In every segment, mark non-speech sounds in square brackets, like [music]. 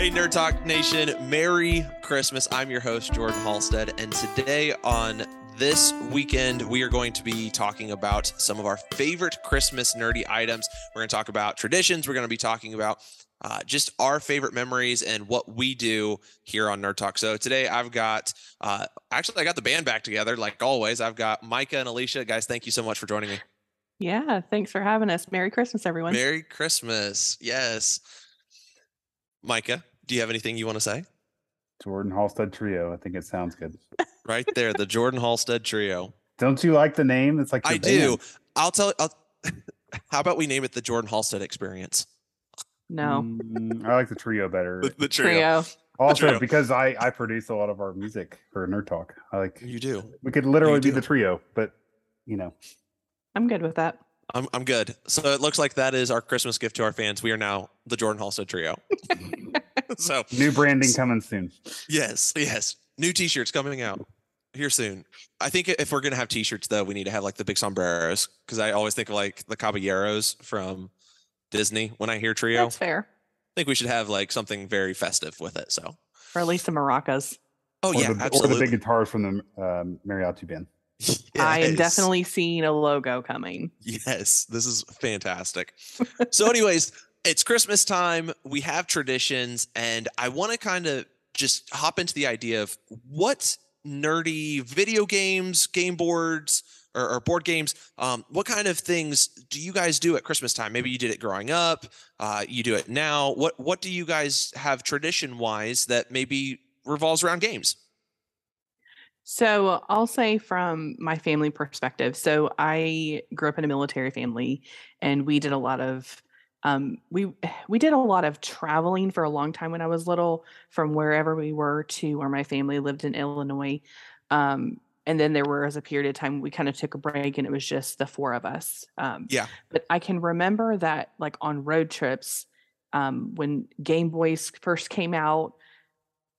Hey, Nerd Talk Nation, Merry Christmas. I'm your host, Jordan Halstead, and today on this weekend, we are going to be talking about some of our favorite Christmas nerdy items. We're going to talk about traditions. We're going to be talking about uh, just our favorite memories and what we do here on Nerd Talk. So today I've got, uh, actually, I got the band back together, like always. I've got Micah and Alicia. Guys, thank you so much for joining me. Yeah, thanks for having us. Merry Christmas, everyone. Merry Christmas. Yes. Micah, do you have anything you want to say? Jordan Halstead Trio. I think it sounds good. Right there, the Jordan Halstead Trio. Don't you like the name? It's like I your do. I'll tell. I'll, [laughs] how about we name it the Jordan Halstead Experience? No, Mm, I like the trio better. The, [laughs] the trio. Also, trio. because I I produce a lot of our music for Nerd Talk. I like You do. we could literally be the trio, but you know, I'm good with that. I'm I'm good. So it looks like that is our Christmas gift to our fans. We are now the Jordan Halstead Trio. [laughs] [laughs] so new branding coming soon. yes, yes, new T-shirts coming out here soon. I think if we're gonna have T-shirts though, we need to have like the big sombreros because I always think of like the caballeros from Disney when I hear trio. That's fair. I think we should have like something very festive with it. So Or at least the maracas. oh or yeah, the, or the big guitars from the um, mariachi band. [laughs] I am definitely seeing a logo coming. Yes, this is fantastic. so, anyways, it's Christmas time. We have traditions, and I want to kind of just hop into the idea of what nerdy video games, game boards, or, or board games. Um, what kind of things do you guys do at Christmas time? Maybe you did it growing up. Uh, you do it now. What What do you guys have tradition wise that maybe revolves around games? So I'll say from my family perspective. So I grew up in a military family, and we did a lot of um, we [sighs] we did a lot of traveling for a long time when I was little, from wherever we were to where my family lived in Illinois. Um, and then there was a period of time we kind of took a break, and it was just the four of us. Um, Yeah. but I can remember that like on road trips, um, when Game Boys first came out,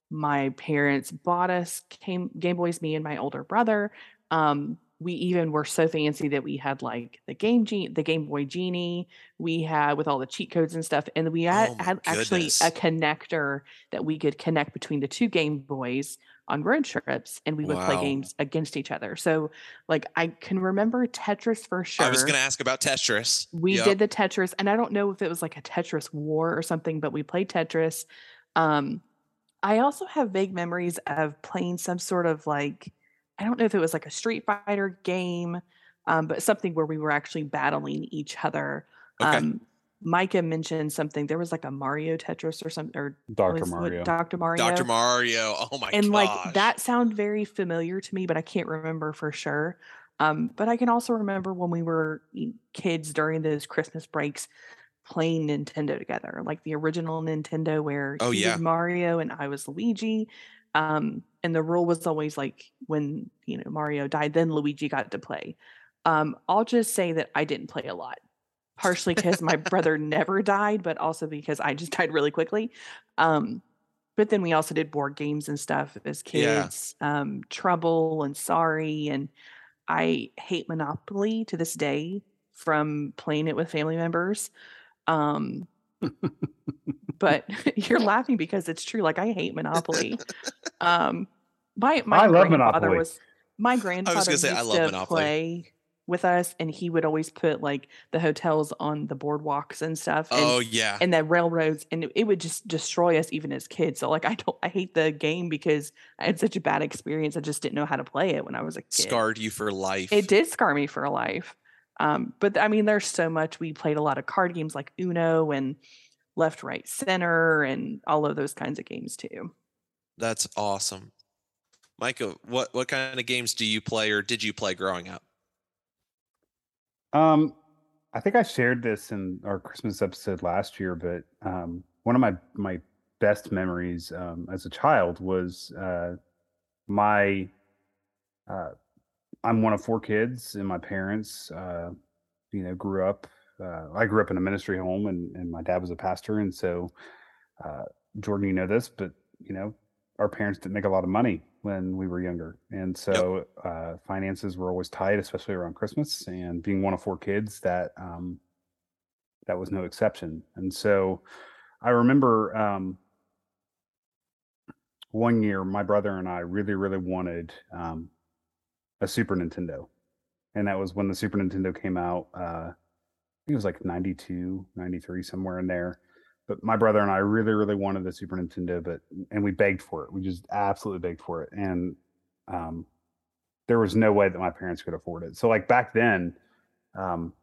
my parents bought us came Game Boys, me and my older brother. Um, we even were so fancy that we had like the game Ge- the Game Boy Genie. We had with all the cheat codes and stuff, and we had, Oh had actually a connector that we could connect between the two Game Boys on road trips, and we would play games against each other. So, like, I can remember Tetris for sure I was going to ask about Tetris. we Yep. did the Tetris, and I don't know if it was like a Tetris war or something, but we played Tetris. Um, I also have vague memories of playing some sort of like, I don't know if it was like a Street Fighter game, um, but something where we were actually battling each other. Okay. Um, Micah mentioned something. There was like a Mario Tetris or something, or Dr. Mario. Dr. Mario. Dr. Mario. Oh my and gosh. like that sound very familiar to me, but I can't remember for sure. Um, but I can also remember when we were kids during those Christmas breaks playing Nintendo together, like the original Nintendo where Oh, he yeah. was Mario and I was Luigi. Um, and the rule was always like when you know Mario died, then Luigi got to play. Um, I'll just say that I didn't play a lot, partially because my brother [laughs] never died, but also because I just [laughs] died really quickly. Um, but then we also did board games and stuff as Yeah. kids, um, Trouble and Sorry, and I hate Monopoly to this day from playing it with family members. Um, [laughs] but [laughs] you're laughing because it's true. Like I hate Monopoly. [laughs] Um, my my I love grandfather Monopoly. was my [laughs] grandfather gonna say, used I love to Monopoly. play with us, and he would always put like the hotels on the boardwalks and stuff. And, oh yeah. and the railroads and it, it would just destroy us even as kids so like i don't i hate the game because i had such a bad experience i just didn't know how to play it when i was a kid Scarred you for life. it did scar me for life um but i mean there's so much we played a lot of card games like uno and left right center and all of those kinds of games too That's awesome. Micah, what what kind of games do you play or did you play growing up? Um, I think I shared this in our Christmas episode last year, but um, one of my my best memories um, as a child was uh, my. Uh, I'm one of four kids, and my parents, uh, you know, grew up. Uh, I grew up in a ministry home, and and my dad was a pastor, and so uh, Jordan, you know this, but you know, our parents didn't make a lot of money when we were younger, and so uh, finances were always tight, especially around Christmas. And being one of four kids, that um, that was no exception. And so I remember um, one year, my brother and I really, really wanted um, a Super Nintendo. And that was when the Super Nintendo came out. Uh, it was like 92, 93, somewhere in there. But my brother and I really, really wanted the Super Nintendo, but and we begged for it. We just absolutely begged for it. And um, there was no way that my parents could afford it. So like back then, um,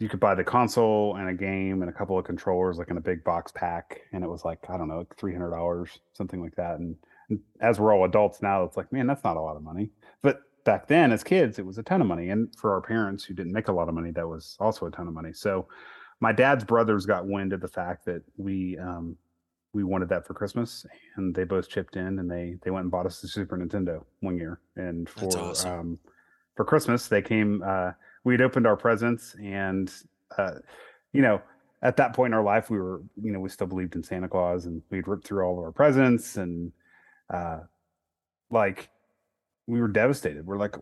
you could buy the console and a game and a couple of controllers like in a big box pack and it was like i don't know $300 something like that and, and, as we're all adults now it's like man that's not a lot of money but back then as kids it was a ton of money and for our parents who didn't make a lot of money that was also a ton of money so my dad's brothers got wind of the fact that we um, we wanted that for christmas and they both chipped in and they they went and bought us the super nintendo one year and for awesome. um, for christmas they came uh, we'd opened our presents and uh, you know at that point in our life we were you know we still believed in santa claus and we'd ripped through all of our presents and uh like we were devastated. We're like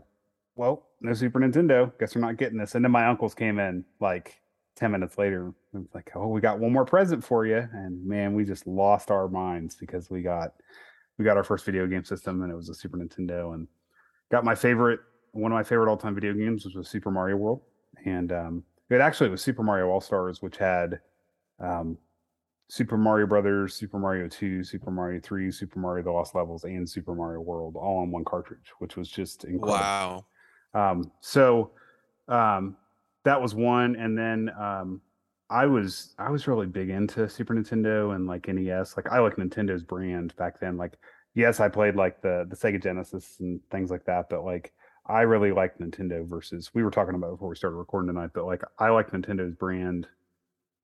well no super nintendo. Guess we're not getting this. And then my uncles came in like 10 minutes later And it's like oh we got one more present for you and man we just lost our minds because we got we got our first video game system and it was a super nintendo and got my favorite one of my favorite all-time video games which was Super Mario World, and um, it actually was Super Mario All Stars, which had um, Super Mario Brothers, Super Mario Two, Super Mario Three, Super Mario: The Lost Levels, and Super Mario World all on one cartridge, which was just incredible. Wow. Um, so um, that was one, and then um, I was I was really big into Super Nintendo and like NES. Like I like Nintendo's brand back then. Like yes, I played like the the Sega Genesis and things like that, but like I really like Nintendo versus we were talking about before we started recording tonight, but like I like Nintendo's brand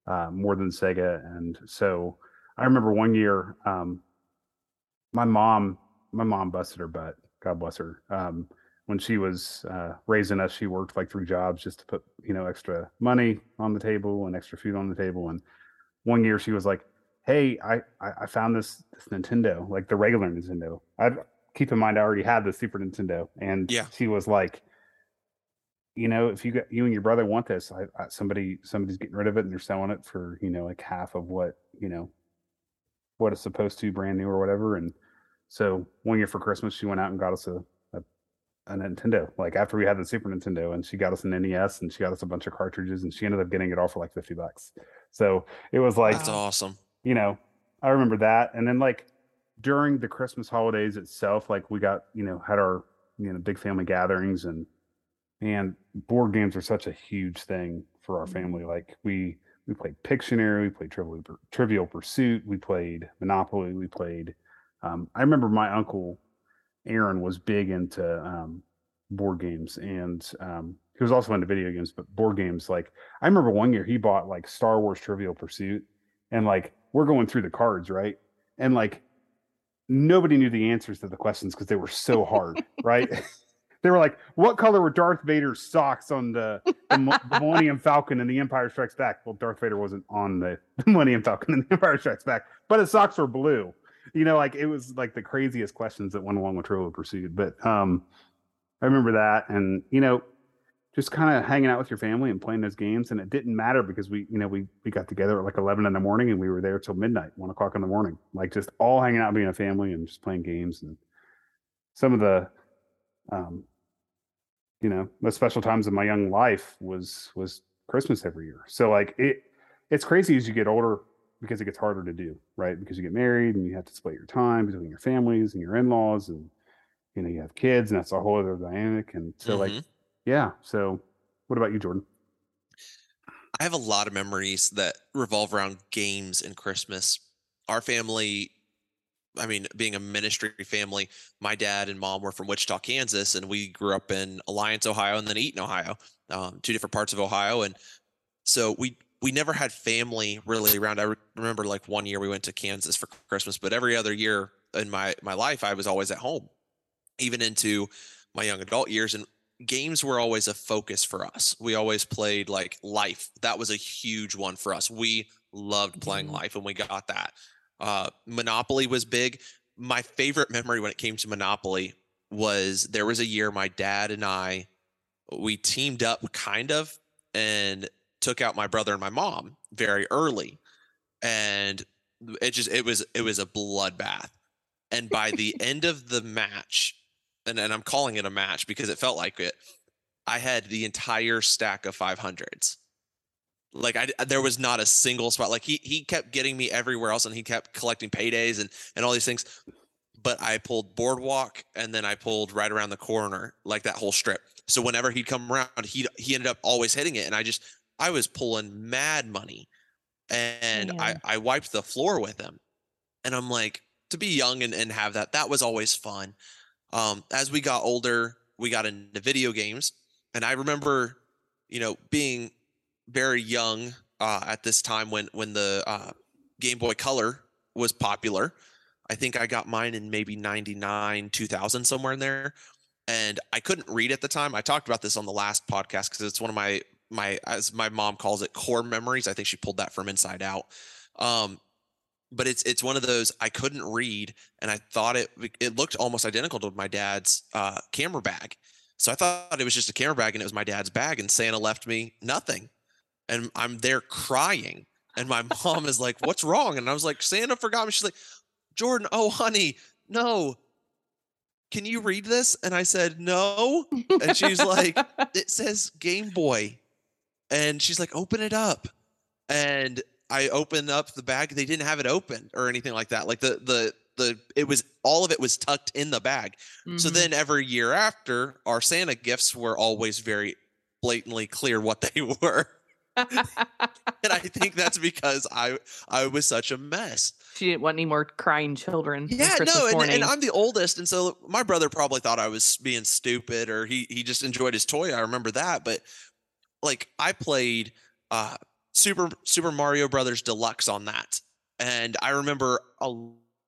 uh, more than Sega. And so I remember one year, um, my mom, my mom busted her butt. God bless her. Um, when she was uh, raising us, she worked like three jobs just to put you know extra money on the table and extra food on the table. And one year she was like, "Hey, I I, found this this Nintendo, like the regular Nintendo. I keep in mind I already had the Super Nintendo, and yeah. she was like, you know, if you got you and your brother want this, I, I, somebody somebody's getting rid of it and they're selling it for you know like half of what you know what it's supposed to, brand new or whatever. And so one year for Christmas, she went out and got us a, a, a Nintendo. Like after we had the Super Nintendo, and she got us an NES and she got us a bunch of cartridges, and she ended up getting it all for like fifty bucks. So it was like that's awesome. You know, I remember that, and then like during the Christmas holidays itself, like we got, you know, had our, you know, big family gatherings and, and board games are such a huge thing for our family. Mm-hmm. Like we, we played Pictionary, we played Trivial, Trivial Pursuit, we played Monopoly, we played, um, I remember my uncle Aaron was big into, um, board games and, um, he was also into video games, but board games, like I remember one year he bought like Star Wars Trivial Pursuit and like we're going through the cards, right? And like nobody knew the answers to the questions because they were so hard, [laughs] right? They were like, "What color were Darth Vader's socks on the, the, the, Millennium Falcon and the Empire Strikes Back?" Well, Darth Vader wasn't on the, [laughs] the Millennium Falcon and the Empire Strikes Back, but his socks were blue. You know, like it was like the craziest questions that went along with Trivial Pursuit. But um, I remember that, and you know, just kind of hanging out with your family and playing those games. And it didn't matter because we, you know, we we got together at like eleven in the morning and we were there till midnight, one o'clock in the morning, like just all hanging out, being a family and just playing games. And some of the, um, you know, the special times of my young life was was Christmas every year. So like it, it's crazy as you get older because it gets harder to do, right? Because you get married and you have to split your time between your families and your in laws and you know you have kids and that's a whole other dynamic. And so mm-hmm. like yeah. So, what about you, Jordan? I have a lot of memories that revolve around games and Christmas. Our family, I mean, being a ministry family, my dad and mom were from Wichita, Kansas, and we grew up in Alliance, Ohio, and then Eaton, Ohio, um, two different parts of Ohio. And so we we never had family really around. I remember like one year we went to Kansas for Christmas, but every other year in my my life, I was always at home, even into my young adult years. And games were always a focus for us. We always played like life. That was a huge one for us. We loved playing mm-hmm. life and we got that. Uh, Monopoly was big. My favorite memory when it came to Monopoly was there was a year my dad and I we teamed up kind of and took out my brother and my mom very early. And it just it was it was a bloodbath. And by the [laughs] end of the match, and, and I'm calling it a match because it felt like it, I had the entire stack of 500s. Like I, there was not a single spot. Like he, he kept getting me everywhere else, and he kept collecting paydays and and all these things. But I pulled boardwalk, and then I pulled right around the corner, like that whole strip. So whenever he'd come around, he he ended up always hitting it, and I just I was pulling mad money, and I I wiped the floor with him, and I'm like to be young and and have that that was always fun. Um, as we got older, we got into video games, and I remember, you know, being very young uh, at this time when when the uh, Game Boy Color was popular. I think I got mine in maybe 99, 2000, somewhere in there. And I couldn't read at the time. I talked about this on the last podcast because it's one of my my as my mom calls it core memories. I think she pulled that from Inside Out. Um, but it's it's one of those I couldn't read, and I thought it it looked almost identical to my dad's uh, camera bag. So I thought it was just a camera bag, and it was my dad's bag. And Santa left me nothing and I'm there crying. And my [laughs] mom is like, What's wrong? And I was like, Santa forgot me. She's like, Jordan, oh, honey, no. Can you read this? And I said, No. And she's like, [laughs] It says Game Boy. And she's like, Open it up. And I opened up the bag. They didn't have it open or anything like that. Like the, the, the it was all of it was tucked in the bag. Mm-hmm. So then every year after, our Santa gifts were always very blatantly clear what they [laughs] were and I think that's because I I was such a mess. She didn't want any more crying children. Yeah, no, and, and, I'm the oldest, and so my brother probably thought I was being stupid, or he he just enjoyed his toy. I remember that, but like I played uh Super Super Mario Brothers Deluxe on that, and I remember a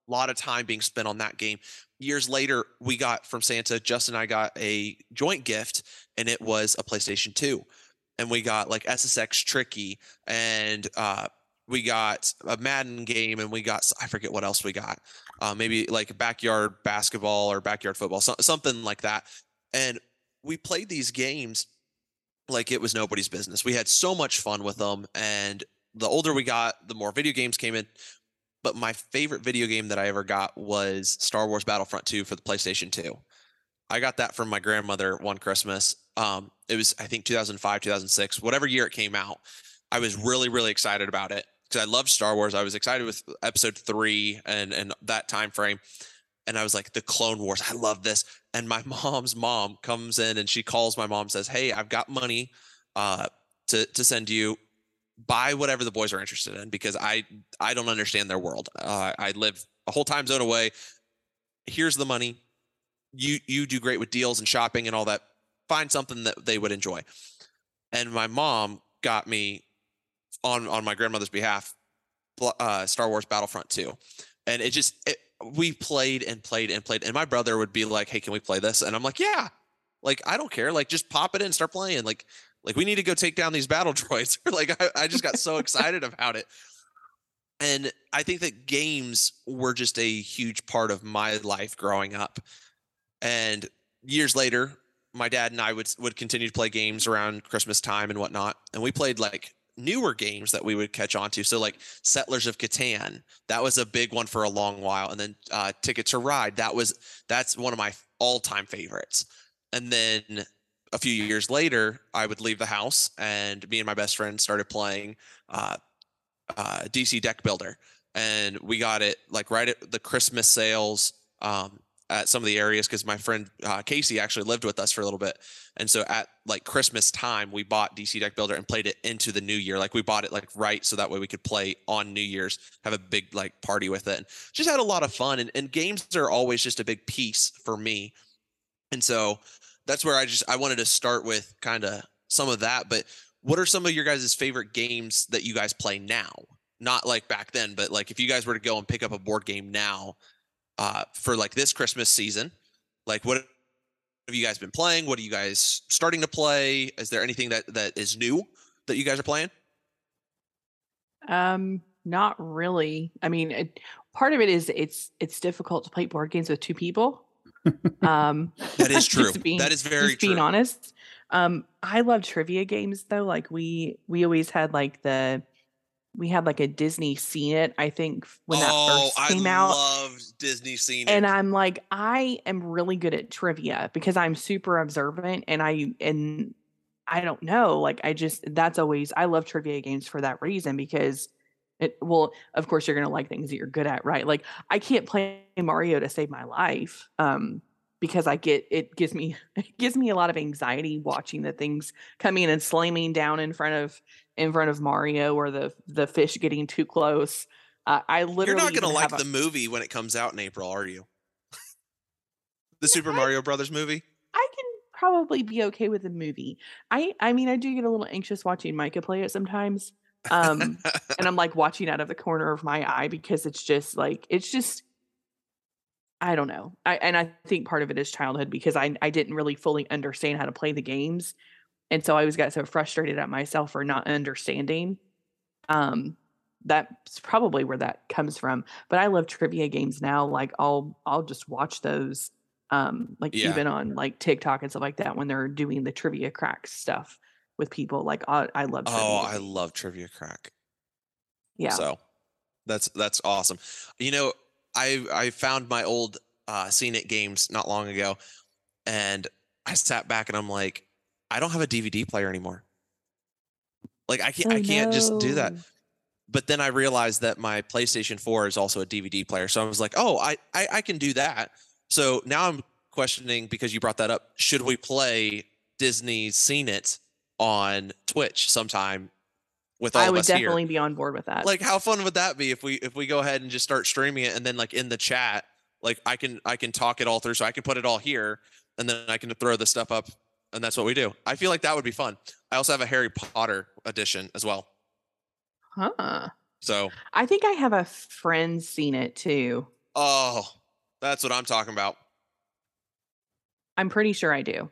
lot of time being spent on that game. Years later, we got from Santa, Justin and I got a joint gift, and it was a PlayStation 2 and we got like SSX Tricky, and uh, we got a Madden game, and we got I forget what else we got. Uh, maybe like backyard basketball or backyard football, so, something like that. And we played these games like it was nobody's business. We had so much fun with them, and the older we got, the more video games came in. But my favorite video game that I ever got was Star Wars Battlefront 2 for the PlayStation 2. I got that from my grandmother one Christmas. Um, it was I think 2005, 2006, whatever year it came out. I was really really excited about it because I loved Star Wars. I was excited with Episode three and and that time frame, and I was like the Clone Wars. I love this. And my [laughs] mom's mom comes in and she calls my mom says, "Hey, I've got money uh, to to send you." buy whatever the boys are interested in because I I don't understand their world. Uh, I live a whole time zone away. Here's the money you you do great with deals and shopping and all that. Find something that they would enjoy. And my mom got me on on my grandmother's behalf uh, Star Wars Battlefront 2. And it just it, we played and played and played and my brother would be like, "Hey, can we play this?" And I'm like, "Yeah." Like, I don't care. Like just pop it in, start playing. Like like we need to go take down these battle [laughs] droids. [laughs] like I, I just got so [laughs] excited about it. And I think that games were just a huge part of my life growing up. And years later, my dad and I would would continue to play games around Christmas time and whatnot. And we played like newer games that we would catch on to. So like Settlers of Catan, that was a big one for a long while. And then uh, Ticket to Ride, that was that's one of my all time favorites. And then a few years later, I would leave the house, and me and my best friend started playing uh, uh, DC Deck Builder, and we got it like right at the Christmas sales. Um, at some of the areas because my friend uh, Casey actually lived with us for a little bit, and so at like Christmas time, we bought DC Deck Builder and played it into the new year. Like we bought it like right so that way we could play on New Year's, have a big like party with it, and just had a lot of fun. And, and games are always just a big piece for me, and so that's where I just I wanted to start with kind of some of that. But what are some of your guys' favorite games that you guys play now? Not like back then, but like if you guys were to go and pick up a board game now uh, for like this Christmas season. Like, what have you guys been playing? What are you guys starting to play? Is there anything that that is new that you guys are playing? Um, not really. I mean, it, part of it is it's it's difficult to play board games with two people. [laughs] Um, that is [laughs] true. Being, that is very just true. Being honest, um, I love trivia games though. Like we we always had like the we had like a Disney Scene It, I think, when that oh, first came I out. loved Disney Scene and I'm like, I am really good at trivia because I'm super observant and I and I don't know, like I just that's always I love trivia games for that reason because it well, of course you're gonna like things that you're good at, right? Like I can't play Mario to save my life. Um because I get it gives me [laughs] it gives me a lot of anxiety watching the things coming and slamming down in front of in front of Mario or the the fish getting too close. Uh, I literally You're not going to like a- the movie when it comes out in April, are you? the Super I- Mario Brothers movie? I can probably be okay with the movie. I I mean I do get a little anxious watching Micah play it sometimes. Um [laughs] and I'm like watching out of the corner of my eye because it's just like it's just I don't know. I and I think part of it is childhood because I I didn't really fully understand how to play the games. And so I always got so frustrated at myself for not understanding. Um that's probably where that comes from. But I love trivia games now. Like I'll I'll just watch those um like Yeah. even on like TikTok and stuff like that when they're doing the trivia cracks stuff with people. Like I, I love trivia oh, I love Trivia Crack. yeah. So that's that's awesome. You know, I I found my old uh Scene It games not long ago, and I sat back and I'm like, I don't have a DVD player anymore. Like I can't I Oh, can't just do that. But then I realized that my PlayStation 4 is also a DVD player. So I was like, oh, I I, I can do that. So now I'm questioning because you brought that up. Should we play Disney's Scene It on Twitch sometime with all I would us here? definitely be on board with that. like how fun would that be if we if we go ahead and just start streaming it and then like in the chat like i can i can talk it all through so i can put it all here and then i can throw the stuff up and that's what we do i feel like that would be fun i also have a harry potter edition as well huh. so I think I have a friend Scene It too. oh that's what i'm talking about I'm pretty sure I do.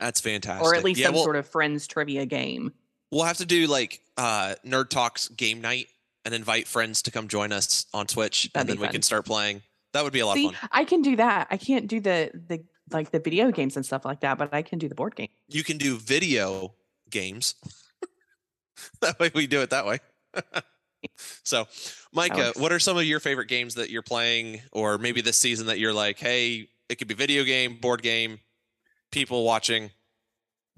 that's fantastic Or at least yeah, some we'll, sort of friends trivia game. We'll have to do like uh nerd talks game night and invite friends to come join us on twitch That'd and be then we fun. can start playing that would be a lot See, of fun I can do that. I can't do the the like the video games and stuff like that, but I can do the board game. you can do video games. [laughs] that way we do it that way. [laughs] so, Micah, what are some of your favorite games that you're playing, or maybe this season that you're like, hey, it could be video game, board game, people watching,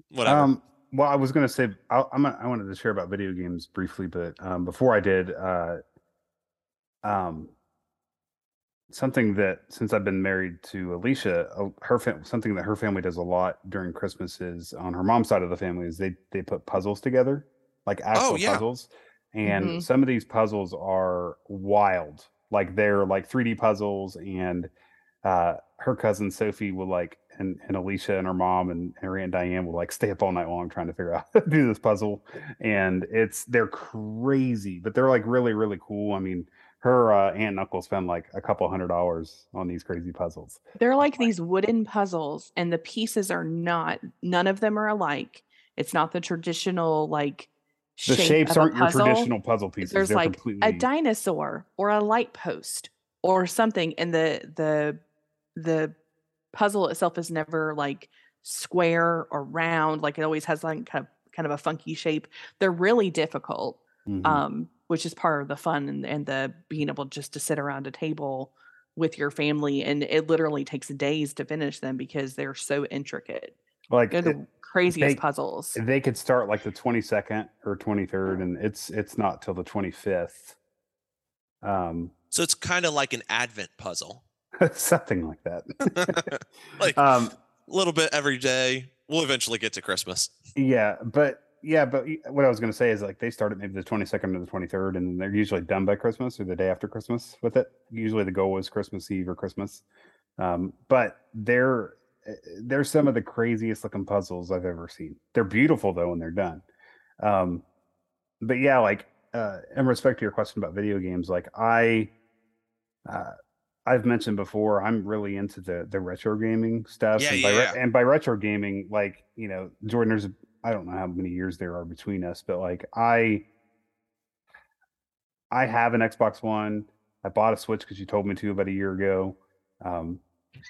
whatever. Um, well, I was going to say I, I'm. I wanted to share about video games briefly, but um, before I did, uh, um, something that since I've been married to Alicia, uh, her fam- something that her family does a lot during Christmas is on her mom's side of the family is they they put puzzles together, like actual yeah. puzzles, and Mhm. some of these puzzles are wild. Like they're like 3D puzzles, and uh, her cousin Sophie will like, and, and Alicia and her mom and her aunt Diane will like stay up all night long trying to figure out [laughs] how to do this puzzle. And it's they're crazy, but they're like really really cool. I mean, her uh, aunt and uncle spend like a couple hundred dollars on these crazy puzzles. They're like these wooden puzzles, and the pieces are not. None of them are alike. It's not the traditional like. The shape shapes aren't your traditional puzzle pieces. There's they're like completely a dinosaur or a light post or something, and the the the puzzle itself is never like square or round. Like it always has like kind of kind of a funky shape. They're really difficult, Mhm. um, which is part of the fun and, and the being able just to sit around a table with your family. And it literally takes days to finish them because they're so intricate. like They're it- the craziest they- puzzles. they could start like the 22nd or 23rd and it's it's not till the 25th um so it's kind of like an Advent puzzle, [laughs] something like that. [laughs] Like um a little bit every day. We'll eventually get to Christmas. yeah but yeah but what i was going to say is like they start at maybe the 22nd or the 23rd and they're usually done by christmas or the day after christmas with it. Usually the goal is christmas eve or christmas. Um but they're eh, they're some of the craziest looking puzzles i've ever seen. They're beautiful though when they're done. Um but yeah like uh in respect to your question about video games like i uh I've mentioned before, I'm really into the the retro gaming stuff. Yeah, and, by yeah, and by retro gaming, like you know, Jordan, there's I don't know how many years there are between us, but like I I have an Xbox One. I bought a Switch because you told me to about a year ago. Um,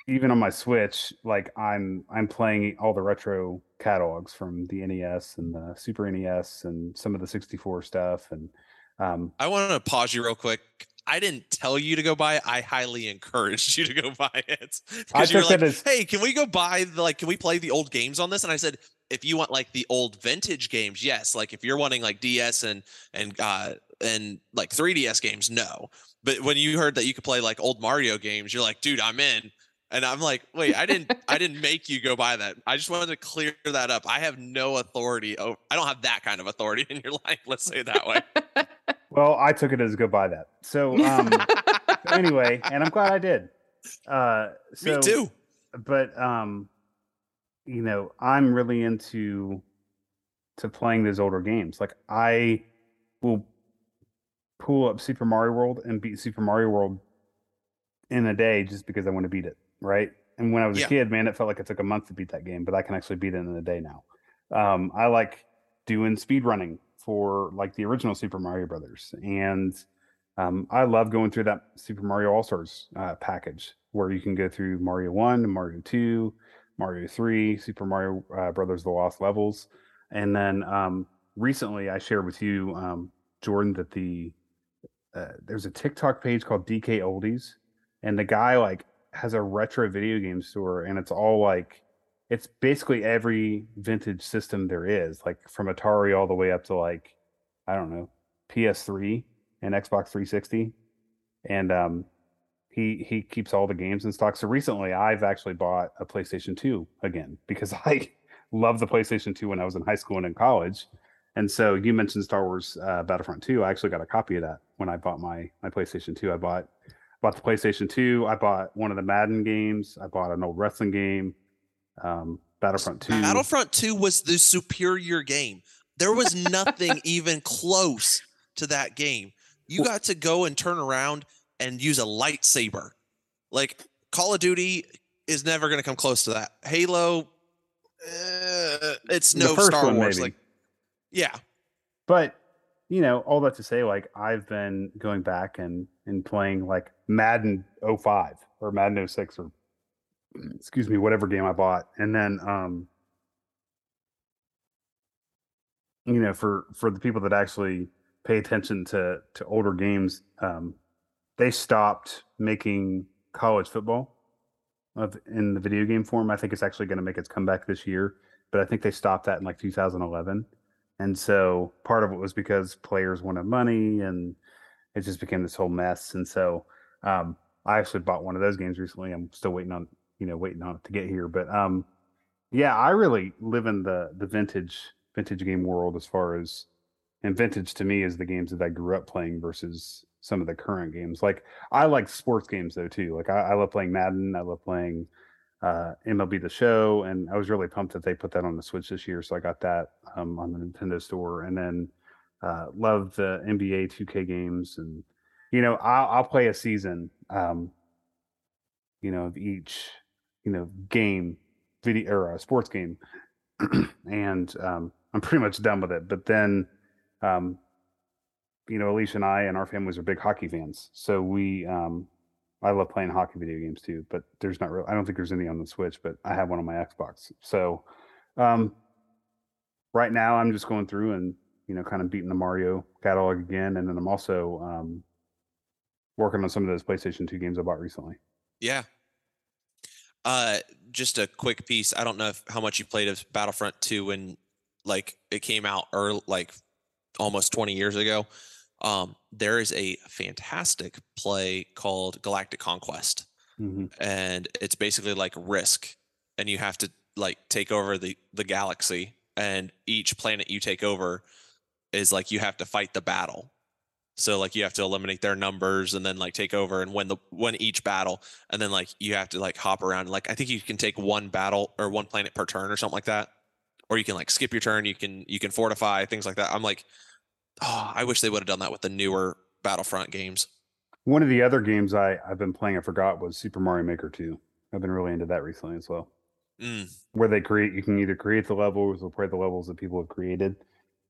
even on my Switch, like I'm I'm playing all the retro catalogs from the NES and the Super NES and some of the 64 stuff and Um, I want to pause you real quick. I didn't tell you to go buy it. I highly encouraged you to go [laughs] buy it I because you were took like, as- "Hey, can we go buy the like? Can we play the old games on this?" And I said, "If you want like the old vintage games, yes. Like if you're wanting like DS and and uh and like 3DS games, no. But when you heard that you could play like old Mario games, you're like, dude, I'm in." And I'm like, wait, I didn't, [laughs] I didn't make you go buy that. I just wanted to clear that up. I have no authority. Over, I don't have that kind of authority [laughs] in your life. Let's say that way. Well, I took it as go buy that. So, um, [laughs] anyway, and I'm glad I did. Uh, so, Me too. But um, you know, I'm really into to playing those older games. Like I will pull up Super Mario World and beat Super Mario World in a day just because I want to beat it, right? And when I was Yeah. a kid, man, it felt like it took a month to beat that game, but I can actually beat it in a day now. Um, I like doing speed running for like the original Super Mario Brothers, and um, I love going through that Super Mario All Stars uh, package where you can go through Mario One, Mario Two, Mario Three, Super Mario uh, Brothers: The Lost Levels, and then um, recently I shared with you, um, Jordan, that the uh, there's a TikTok page called DK Oldies, and the guy like has a retro video game store, and it's all like it's basically every vintage system there is, like from Atari all the way up to like I don't know PS3 and Xbox 360, and um, he he keeps all the games in stock. So recently, I've actually bought a PlayStation 2 again [laughs] because I loved the PlayStation 2 when I was in high school and in college. And so you mentioned Star Wars uh, Battlefront 2. I actually got a copy of that when I bought my my PlayStation 2. I bought bought the PlayStation 2. I bought one of the Madden games. I bought an old wrestling game. Um, Battlefront 2. Battlefront 2 was the superior game. There was [laughs] nothing even close to that game. You got to go and turn around and use a lightsaber. Like Call of Duty is never going to come close to that. Halo, uh, it's no Star one, Wars. maybe. Like, yeah, but you know all that to say like i've been going back and and playing like madden 05 or madden 06 or excuse me whatever game i bought and then um you know for for the people that actually pay attention to to older games um they stopped making college football in the video game form i think it's actually going to make its comeback this year but i think they stopped that in like 2011 and so part of it was because players wanted money and it just became this whole mess. And so um, I actually bought one of those games recently. I'm still waiting on, you know, waiting on it to get here. But um, yeah, I really live in the the vintage vintage game world as far as and vintage to me is the games that I grew up playing versus some of the current games. Like I like sports games though too. Like I, I love playing Madden. I love playing uh, MLB The Show, and I was really pumped that they put that on the Switch this year. So I got that um, on the Nintendo Store, and then uh, love the NBA 2K games, and you know I'll, I'll play a season, um, you know, of each you know game, video or sports game, [clears throat] and um, I'm pretty much done with it. But then, um, you know, Alicia and I and our families are big hockey fans, so we um, I love playing hockey video games too, but there's not really. I don't think there's any on the Switch, but I have one on my Xbox. So, um, right now I'm just going through and you know kind of beating the Mario catalog again, and then I'm also um, working on some of those PlayStation 2 games I bought recently. yeah. Uh, just a quick piece. I don't know if, how much you played of Battlefront 2 when like it came out early, like almost 20 years ago. Um, there is a fantastic play called Galactic Conquest. Mm-hmm. and it's basically like risk and you have to like take over the the galaxy and each planet you take over is like you have to fight the battle so like you have to eliminate their numbers and then like take over and win the win each battle. And then like you have to like hop around. Like i think you can take one battle or one planet per turn or something like that. Or you can like skip your turn. You can you can fortify things like that. I'm like oh i wish they would have done that with the newer battlefront games. One of the other games I I've been playing I forgot was Super Mario Maker 2. I've been really into that recently as well. mm, Where they create, you can either create the levels or play the levels that people have created.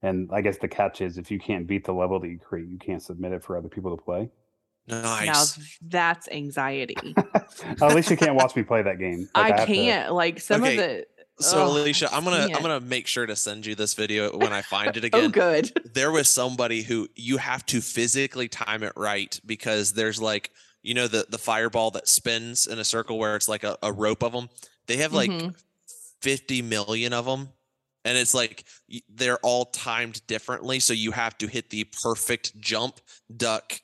And I guess the catch is if you can't beat the level that you create, you can't submit it for other people to play. nice Now that's anxiety. [laughs] At least you can't watch me play that game. Like, I have to- can't. like some Okay. of the So Oh, Alicia, I I'm gonna I'm gonna make sure to send you this video when I find it [laughs] again. Oh, good. there was somebody who you have to physically time it right because there's like you know the the fireball that spins in a circle where it's like a, a rope of them. They have like Mhm. 50 million of them and it's like they're all timed differently so you have to hit the perfect jump duck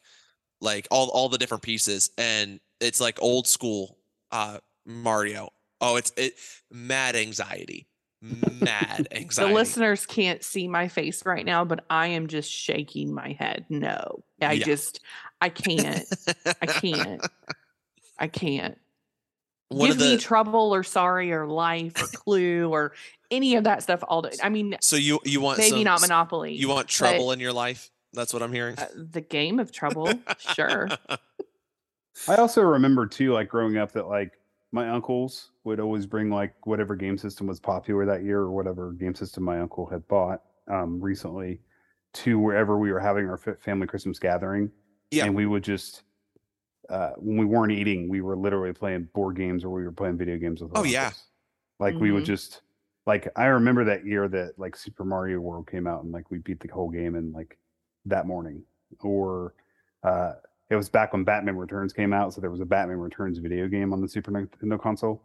like all all the different pieces and it's like old school uh mario oh it's it mad anxiety mad [laughs] anxiety. The listeners can't see my face right now, but I am just shaking my head. No, I Yeah. just, I can't. I can't. [laughs] I can't. one Give the me trouble or sorry or life or clue or any of that stuff all day. I mean, so you you want maybe some, not Monopoly. you want trouble in your life that's what i'm hearing uh, the game of trouble. [laughs] sure. I also remember too, like growing up, that like my uncles would always bring like whatever game system was popular that year or whatever game system my uncle had bought um, recently to wherever we were having our family Christmas gathering. Yeah. and we would just uh, when we weren't eating, we were literally playing board games or we were playing video games with. our Oh, yeah. uncles. like we would Mhm. just like I remember that year that like Super Mario World came out and like we beat the whole game in like that morning or uh it was back when Batman Returns came out, so there was a Batman Returns video game on the Super Nintendo console.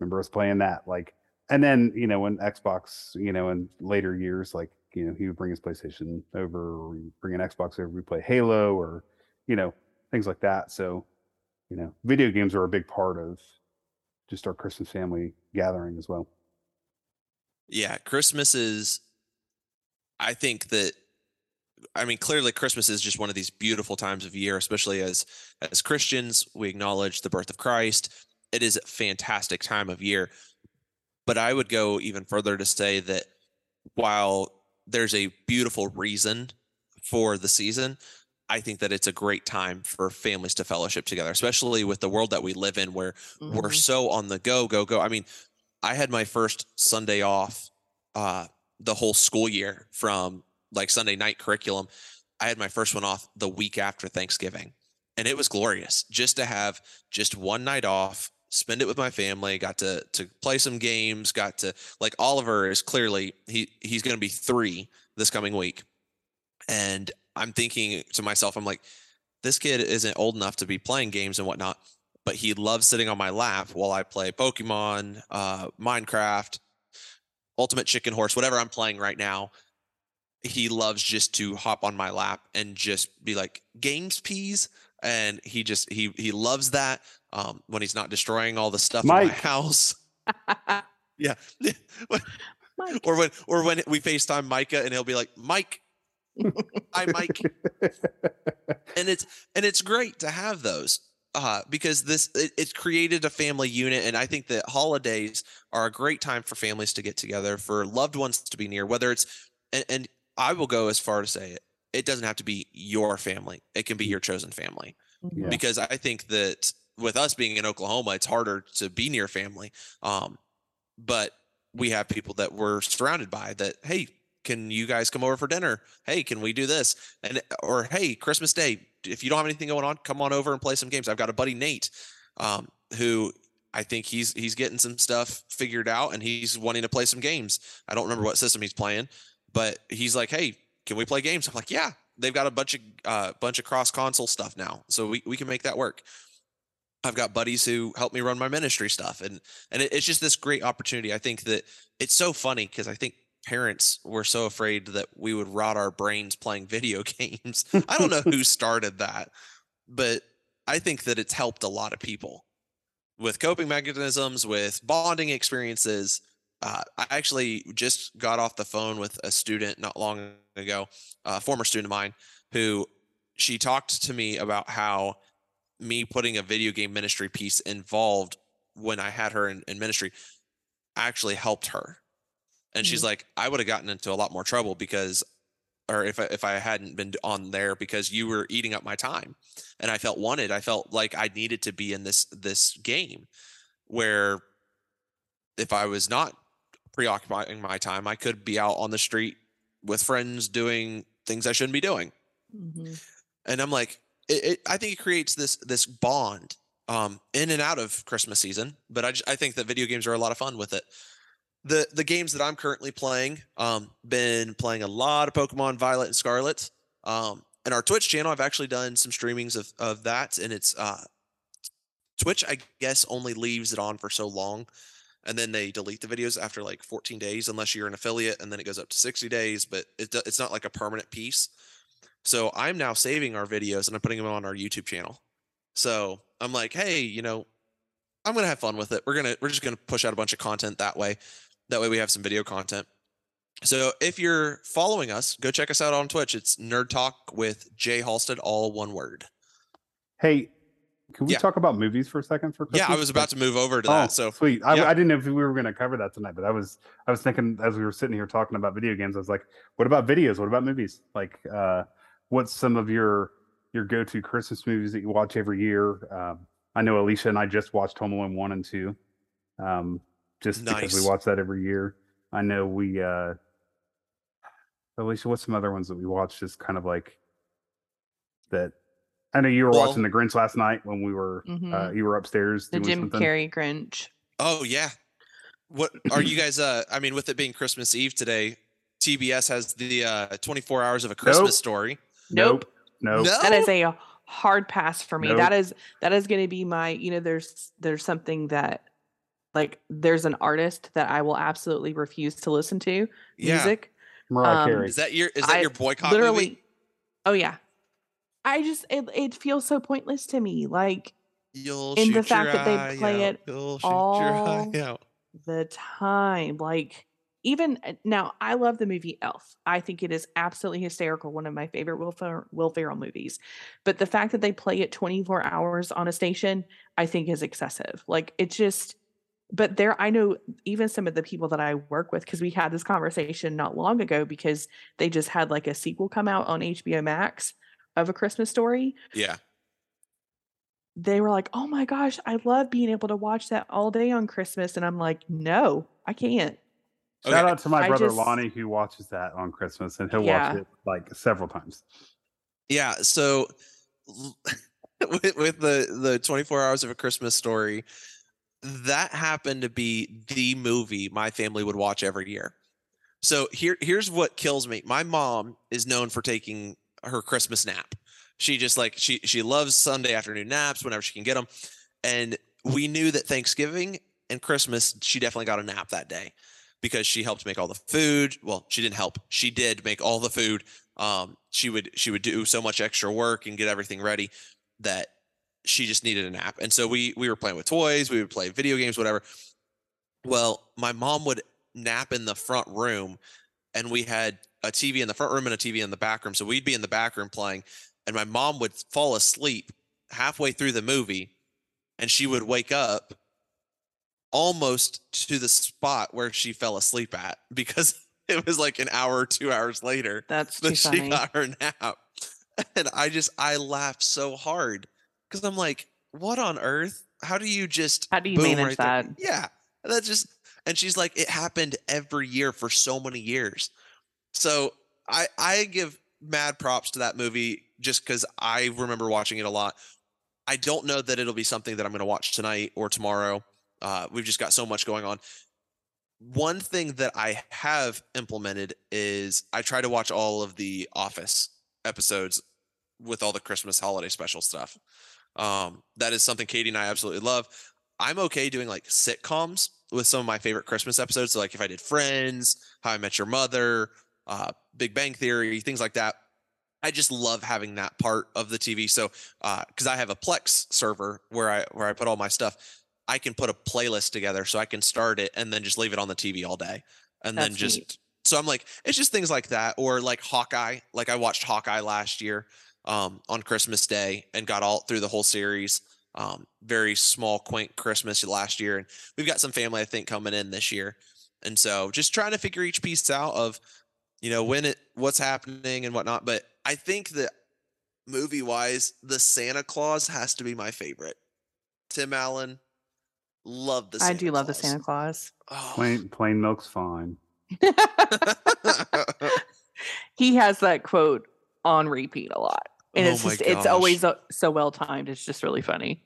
Remember us playing that, like, and then you know when Xbox, you know, in later years, like you know he would bring his PlayStation over, bring an Xbox over, we play Halo, or you know things like that. So, you know, video games are a big part of just our Christmas family gathering as well. Yeah, Christmas is. I think that. I mean, clearly, Christmas is just one of these beautiful times of year, especially as as Christians, we acknowledge the birth of Christ. It is a fantastic time of year, but I would go even further to say that while there's a beautiful reason for the season, I think that it's a great time for families to fellowship together, especially with the world that we live in, where we're Mhm. so on the go, go, go. I mean, I had my first Sunday off uh the whole school year from like Sunday night curriculum. I had my first one off the week after Thanksgiving. And it was glorious just to have just one night off, spend it with my family, got to to play some games, got to like Oliver is clearly he he's going to be 3 this coming week. And I'm thinking to myself I'm like this kid isn't old enough to be playing games and whatnot but he loves sitting on my lap while I play Pokemon, uh, Minecraft, Ultimate Chicken Horse, whatever I'm playing right now. He loves just to hop on my lap and just be like games peas, and he just he he loves that um, when he's not destroying all the stuff in my house. [laughs] Yeah, [laughs] or when or when we Facetime Micah and he'll be like Mike, [laughs] hi Mike, and it's and it's great to have those uh, because this it, it's created a family unit and i think that holidays are a great time for families to get together for loved ones to be near whether it's and, and i will go as far to say it it doesn't have to be your family it can be your chosen family. Yeah. because i think that with us being in oklahoma it's harder to be near family um, but we have people that we're surrounded by that hey can you guys come over for dinner hey can we do this and or hey christmas day if you don't have anything going on come on over and play some games. I've got a buddy nate um, who i think he's he's getting some stuff figured out and he's wanting to play some games. I don't remember what system he's playing but he's like hey can we play games? I'm like yeah they've got a bunch of uh, bunch of cross console stuff now so we, we can make that work. I've got buddies who help me run my ministry stuff and and it, it's just this great opportunity. I think that it's so funny because i think parents were so afraid that we would rot our brains playing video [laughs] games i don't know [laughs] who started that but i think that it's helped a lot of people with coping mechanisms with bonding experiences uh, i actually just got off the phone with a student not long ago a former student of mine who she talked to me about how me putting a video game ministry piece involved when I had her in, in ministry actually helped her. And she's like, I would have gotten into a lot more trouble because, or if I, if I hadn't been on there because you were eating up my time, and I felt wanted. I felt like I needed to be in this this game, where if I was not preoccupying my time, I could be out on the street with friends doing things I shouldn't be doing Mhm. and I'm like, it, it, I think it creates this this bond um, in and out of Christmas season. But I just, I think that video games are a lot of fun with it. The the games that I'm currently playing, um, been playing a lot of Pokemon Violet and Scarlet. Um, and our Twitch channel, I've actually done some streamings of of that, and it's uh, Twitch. I guess only leaves it on for so long, and then they delete the videos after like 14 days, unless you're an affiliate, and then it goes up to 60 days. But it, it's not like a permanent piece. So I'm now saving our videos and I'm putting them on our YouTube channel. So I'm like, hey, you know, I'm gonna have fun with it. We're gonna we're just gonna push out a bunch of content that way. That way we have some video content. So if you're following us, go check us out on Twitch. It's Nerd Talk with Jay Halstead, all one word. Hey, can we Yeah. talk about movies for a second? For Yeah, I was about to move over to Oh, that. So sweet. I, yeah. I didn't know if we were going to cover that tonight, but I was I was thinking as we were sitting here talking about video games, I was like, what about videos? What about movies? Like, uh, what's some of your your go to Christmas movies that you watch every year? Um, I know Alicia and I just watched Home Alone one and two, um, just because we watch that every year. I know we. uh Alicia, what's some other ones that we watched? Just kind of like that. I know you were watching The Grinch last night when we were. Uh, Mhm. you were upstairs The doing Jim something. Carrey Grinch. Oh yeah. What are you guys uh I mean with it being Christmas Eve today, TBS has the uh 24 hours of a Christmas Nope. story. Nope. Nope. No. That is a hard pass for me. Nope. That is that is going to be my. You know, there's there's something that like there's an artist that I will absolutely refuse to listen to yeah. music. Mariah Um, Carey. Is that your is that I your boycott literally movie? oh yeah i just it, it feels so pointless to me like You'll in the fact your that they play out. it You'll shoot your all eye out. the time like even uh, now i love the movie elf i think it is absolutely hysterical one of my favorite will, Fer- will ferrell movies but the fact that they play it 24 hours on a station i think is excessive like it's just but there i know even some of the people that i work with because we had this conversation not long ago because they just had like a sequel come out on hbo max of a christmas story Yeah. they were like oh my gosh i love being able to watch that all day on christmas and i'm like no i can't Shout out to my brother just- Lonnie who watches that on Christmas and he'll Yeah. watch it like several times. Yeah, so [laughs] with, with the the 24 hours of a Christmas story, that happened to be the movie my family would watch every year. So here here's what kills me. My mom is known for taking her Christmas nap. She just like she she loves Sunday afternoon naps whenever she can get them. And we knew that Thanksgiving and Christmas she definitely got a nap that day because she helped make all the food. Well, she didn't help. She did make all the food um she would she would do so much extra work and get everything ready that she just needed a nap and so we we were playing with toys we would play video games whatever. Well my mom would nap in the front room and we had a tv in the front room and a tv in the back room. So we'd be in the back room playing and my mom would fall asleep halfway through the movie and she would wake up almost to the spot where she fell asleep at [laughs] because it was like an hour or two hours later that's that she [laughs] funny. got her nap. And I just I laughed so hard because I'm like, what on earth? How do you just How do you manage right there? that? Yeah. And That's just and she's like, it happened every year for so many years. So I I give mad props to that movie just because I remember watching it a lot. I don't know that it'll be something that I'm going to watch tonight or tomorrow. Uh, we've just got so much going on. One thing that I have implemented is I try to watch all of the Office episodes with all the Christmas holiday special stuff. Um, that is something Katie and I absolutely love. I'm okay doing like sitcoms with some of my favorite Christmas episodes. So like if I did Friends, How I Met Your Mother, uh, Big Bang Theory, things like that. I just love having that part of the TV. So because I have a Plex server where I where I put all my stuff, I can put a playlist together so I can start it and then just leave it on the TV all day, and then just neat. so I'm like it's just things like that or like Hawkeye. Like I watched Hawkeye last year um, on Christmas Day and got all through the whole series. Um, very small, quaint Christmas last year, and we've got some family I think coming in this year, and so just trying to figure each piece out of you know when it what's happening and whatnot. But I think that movie wise, the Santa Claus has to be my favorite. Tim Allen, love the. i Santa do love the santa claus Oh. Plain plain milk's fine. [laughs] [laughs] he has that quote on repeat a lot and Oh it's my just it's always uh, so well timed it's just really funny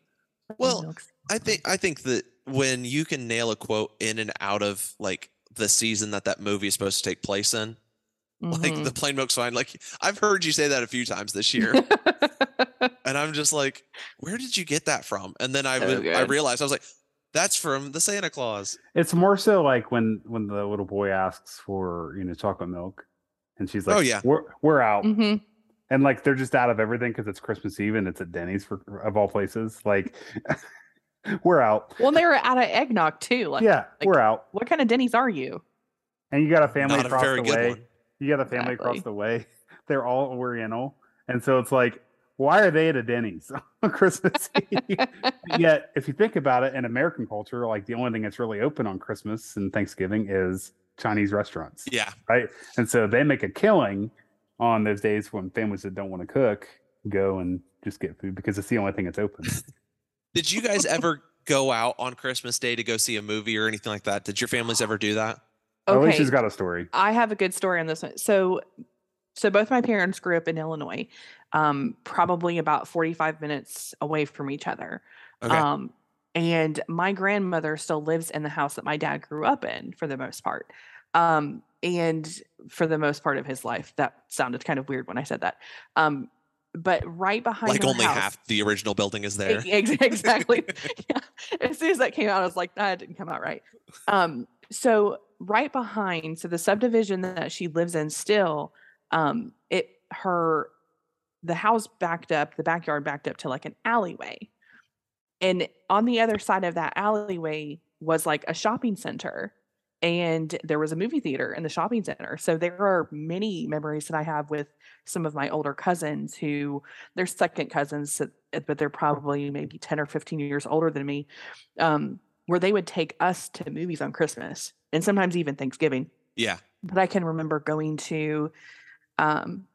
Well, I think I think that when you can nail a quote in and out of like the season that that movie is supposed to take place in. Like Mhm. the plain milk's fine. Like I've heard you say that a few times this year, [laughs] and I'm just like, where did you get that from? And then I So w- I good. realized I was like, that's from the Santa Claus. It's more so like when when the little boy asks for you know chocolate milk, and she's like, Oh, yeah. we're we're out," Mhm. And like they're just out of everything because it's Christmas Eve and it's at Denny's for of all places. Like, [laughs] we're out. Well, they were out of eggnog too. Like, yeah, like- we're out. what kind of Denny's are you? And you got a family Not a across very the good way. one. You got a family across the way. [laughs] They're all Oriental, and so it's like, why are they at a Denny's [laughs] on Christmas Eve? Yet, if you think about it, in American culture, like the only thing that's really open on Christmas and Thanksgiving is Chinese restaurants, Yeah. right? And so they make a killing on those days when families that don't want to cook go and just get food because it's the only thing that's open. [laughs] Did you guys ever go out on Christmas Day to go see a movie or anything like that? Did your families ever do that? Okay. okay, Alicia's got a story. I have a good story on this one. So, so both my parents grew up in Illinois, um, probably about forty-five minutes away from each other. Okay. Um, and my grandmother still lives in the house that my dad grew up in for the most part. Um, and for the most part of his life, that sounded kind of weird when I said that. Um, but right behind like only house- half the original building is there. [laughs] Exactly. [laughs] yeah. As soon as that came out, I was like, that didn't come out right. Um, so right behind, so the subdivision that she lives in still, um, it her the house backed up, the backyard backed up to like an alleyway. And on the other side of that alleyway was like a shopping center. And there was a movie theater in the shopping center. So there are many memories that I have with some of my older cousins who they're second cousins, uh, but they're probably maybe 10 or 15 years older than me, um, where they would take us to movies on Christmas and sometimes even Thanksgiving. Yeah. But I can remember going to, um,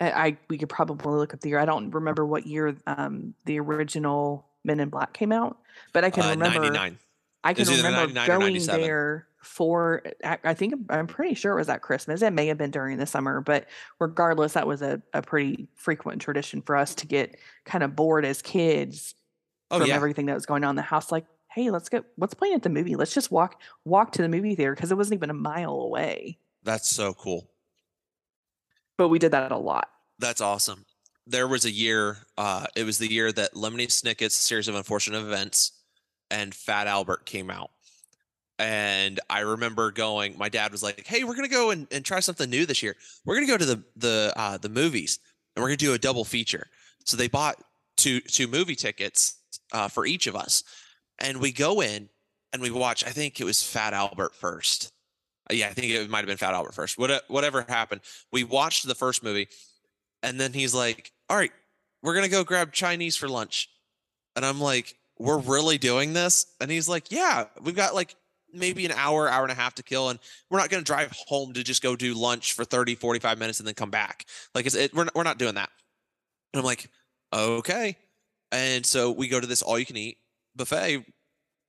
I, I we could probably look up the year. I don't remember what year um, the original Men in Black came out, but I can Uh, remember 99. I can remember going there for I, think I'm pretty sure it was at Christmas. It may have been during the summer, but regardless, that was a, a pretty frequent tradition for us to get kind of bored as kids Oh from yeah. everything that was going on in the house. Like, hey, let's go what's playing at the movie? Let's just walk walk to the movie theater because it wasn't even a mile away. That's so cool. But we did that a lot. That's awesome. There was a year, uh, it was the year that Lemony Snicket's Series of Unfortunate Events and Fat Albert came out. And I remember going, my dad was like, Hey, we're gonna go and, and try something new this year. We're gonna go to the the uh the movies and we're gonna do a double feature. So they bought two two movie tickets uh for each of us. And we go in and we watch, I think it was Fat Albert first. Uh, Yeah, I think it might have been Fat Albert first. What, whatever happened, we watched the first movie, and then he's like, "All right, we're gonna go grab Chinese for lunch," and I'm like, "We're really doing this?" And he's like, "Yeah, we've got like maybe an hour, hour and a half to kill, and we're not gonna drive home to just go do lunch for 30, 45 minutes and then come back. Like, it's, it, we're not, we're not doing that." And I'm like, "Okay," and so we go to this all-you-can-eat buffet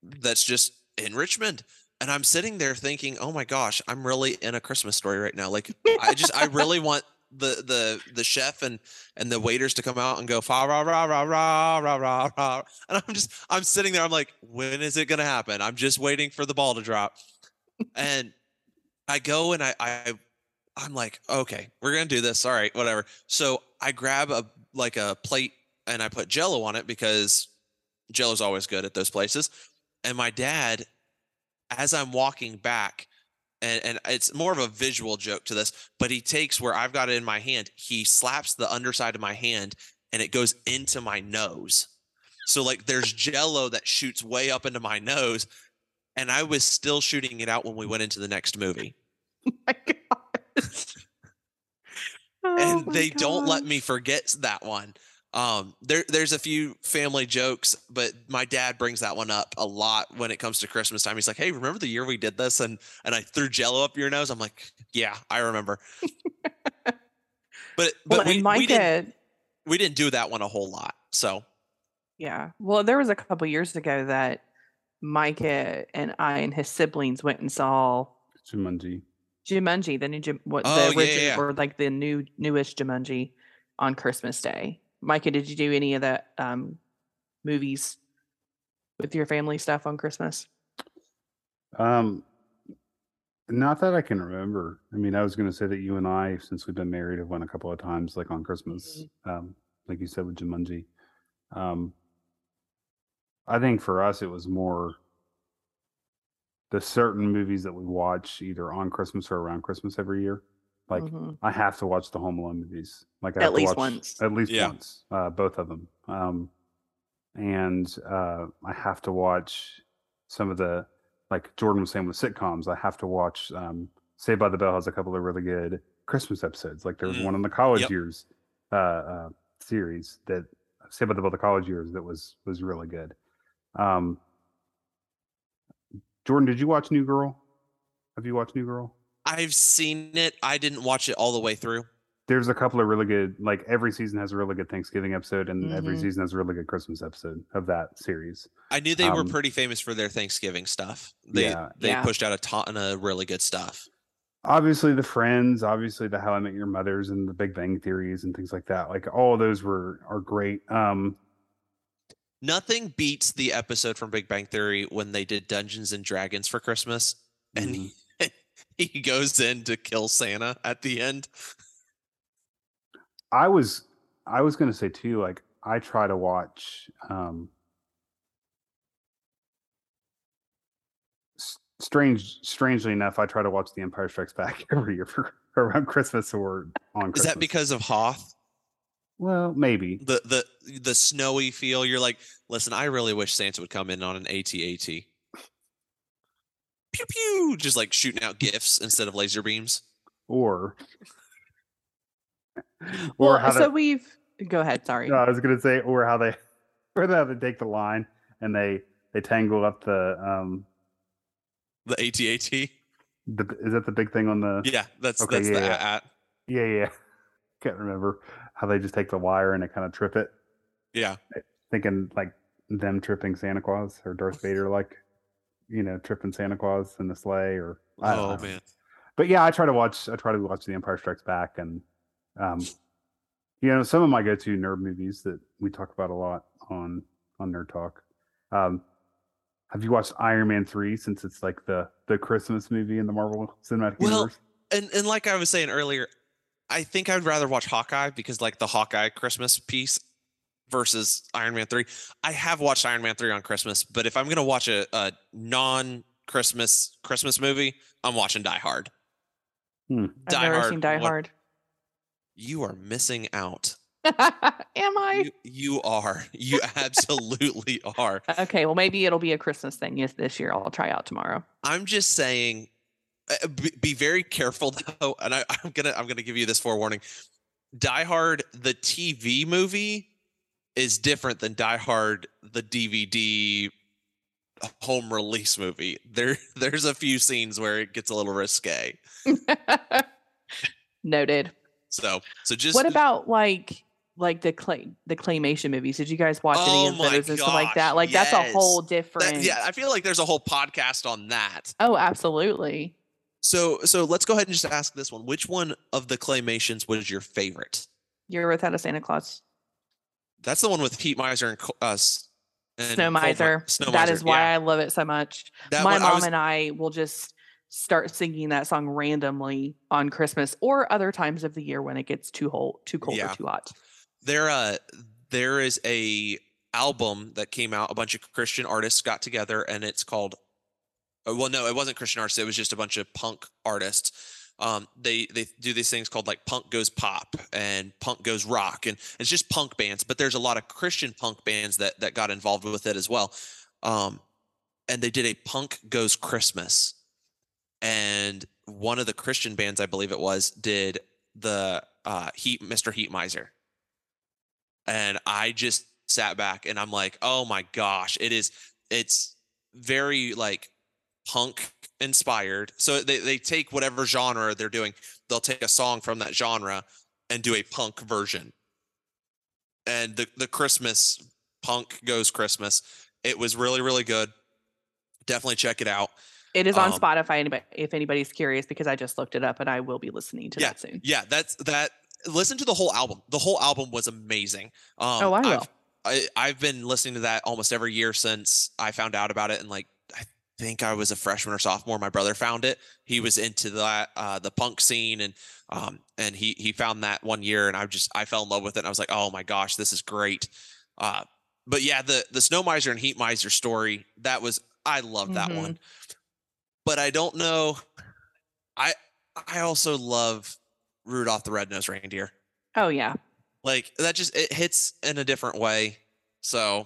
that's just in Richmond. And I'm sitting there thinking, oh my gosh, I'm really in a Christmas story right now. Like I just I really want the the the chef and and the waiters to come out and go fa ra ra ra ra ra ra ra. And I'm just I'm sitting there, I'm like, when is it gonna happen? I'm just waiting for the ball to drop. And I go and I I I'm like, okay, we're gonna do this. All right, whatever. So I grab a like a plate and I put jello on it because jello's always good at those places. And my dad, as I'm walking back, and, and it's more of a visual joke to this, but he takes where I've got it in my hand, he slaps the underside of my hand and it goes into my nose. So like there's jello that shoots way up into my nose. And I was still shooting it out when we went into the next movie. [laughs] Oh my gosh. [laughs] Oh and they don't let me forget that one. Um, there, there's a few family jokes, but my dad brings that one up a lot when it comes to Christmas time. He's like, "Hey, remember the year we did this?" and and I threw Jello up your nose. I'm like, "Yeah, I remember." but [laughs] but Well, we, and we didn't we didn't do that one a whole lot. So yeah. Well, there was a couple years ago that Micah and I and his siblings went and saw Jumanji. Jumanji, the new Jum- what Oh, the original yeah, yeah. or like the new newest Jumanji on Christmas Day. Micah, did you do any of the um movies with your family stuff on Christmas? Um, Not that I can remember. I mean, I was going to say that you and I, since we've been married, have went a couple of times, like on Christmas, um, like you said with Jumanji. Um, I think for us, it was more the certain movies that we watch either on Christmas or around Christmas every year. Like Mhm. I have to watch the Home Alone movies. Like I At least watch- once. At least Yeah. once, uh, both of them. Um, and uh, I have to watch some of the like Jordan was saying with sitcoms. I have to watch. Um, Saved by the Bell has a couple of really good Christmas episodes. Like there was Mm. one in the college Yep. years uh, uh, series that Saved by the Bell the college years that was was really good. Um, Jordan, did you watch New Girl? Have you watched New Girl? I've seen it. I didn't watch it all the way through. there's a couple of really good like every season has a really good thanksgiving episode and every Mhm. season has a really good christmas episode of that series I knew they were Um, pretty famous for their Thanksgiving stuff. They Yeah. they Yeah. pushed out a ton of really good stuff. obviously the friends obviously the how i met your mothers and the big bang theories and things like that like all of those were are great um Nothing beats the episode from Big Bang Theory when they did Dungeons and Dragons for Christmas and mhm. [laughs] he, goes in to kill Santa at the end. i was i was going to say too like i try to watch um strange strangely enough i try to watch the empire strikes back [laughs] every year for around christmas or on Is christmas that because of Hoth? well maybe The the the snowy feel. You're like, listen, I really wish Santa would come in on an AT-AT. Pew pew, just like shooting out gifts instead of laser beams. or [laughs] Well, or how so they, we've go ahead. Sorry. no, I was gonna say or how they [laughs] or how they take the line and they they tangle up the um The AT-AT. the is that the big thing on the Yeah, that's Okay, that's yeah, the yeah. at. yeah yeah [laughs] can't remember how they just take the wire and they kind of trip it Yeah. thinking like them tripping Santa Claus or Darth Vader like you know tripping Santa Claus in the sleigh or I Oh man. but yeah, I try to watch. I try to watch The Empire Strikes Back, and um, you know, some of my go-to nerd movies that we talk about a lot on on Nerd Talk. Um, have you watched Iron Man three? Since it's like the the Christmas movie in the Marvel Cinematic Well, Universe. and and like I was saying earlier, I think I'd rather watch Hawkeye because like the Hawkeye Christmas piece versus Iron Man 3. I have watched Iron Man 3 on Christmas, but if I'm going to watch a, a non-Christmas Christmas movie, I'm watching Die Hard. Hmm. I've Die never Hard, seen Die what- Hard. You are missing out. [laughs] Am I? You, you are. You [laughs] absolutely are. Okay, well maybe it'll be a Christmas thing yes, this year. I'll try out tomorrow. I'm just saying uh, be, be very careful [laughs] though and I, i'm gonna i'm gonna give you this forewarning die hard the tv movie is different than die hard the dvd home release movie there [laughs] there's a few scenes where it gets a little risque [laughs] Noted. so so just What about like like the clay the claymation movies? Did you guys watch any Oh of my those and stuff like that? Like that's a whole different. that, yeah i feel like there's a whole podcast on that Oh, absolutely. so so let's go ahead and just ask this one which one of the claymations was your favorite You're without a Santa Claus. That's the one with Heat Miser and and Snow Miser. Snow That Miser, is why yeah. I love it so much. That My one, I mom was- and I will just start singing that song randomly on Christmas or other times of the year when it gets too cold, too cold Yeah. or too hot. there uh there is a album that came out a bunch of christian artists got together and it's called uh, well no it wasn't christian artists it was just a bunch of punk artists um they they do these things called like punk goes pop and punk goes rock. And it's just punk bands but there's a lot of christian punk bands that that got involved with it as well. Um and they did a punk goes christmas. And one of the christian bands i believe it was did the uh heat mr heat miser. And I just sat back and I'm like, oh my gosh, it is it's very like punk inspired. So they, they take whatever genre they're doing, they'll take a song from that genre and do a punk version. And the, the Christmas punk goes Christmas. It was really, really good. Definitely check it out. It is on Um, Spotify anybody, if anybody's curious because I just looked it up and I will be listening to Yeah, that soon. Yeah, that's that. Listen to the whole album. The whole album was amazing. Um, oh, I will. I've, I, I've been listening to that almost every year since I found out about it in like I think I was a freshman or sophomore. My brother found it. He was into that uh, the punk scene, and um, and he he found that one year, and I just I fell in love with it. And I was like, oh my gosh, this is great. Uh, but yeah, the the snow miser and heat miser story that was I love that Mhm. one. But I don't know. I I also love Rudolph the Red-Nosed Reindeer. Oh yeah. Like that just it hits in a different way. So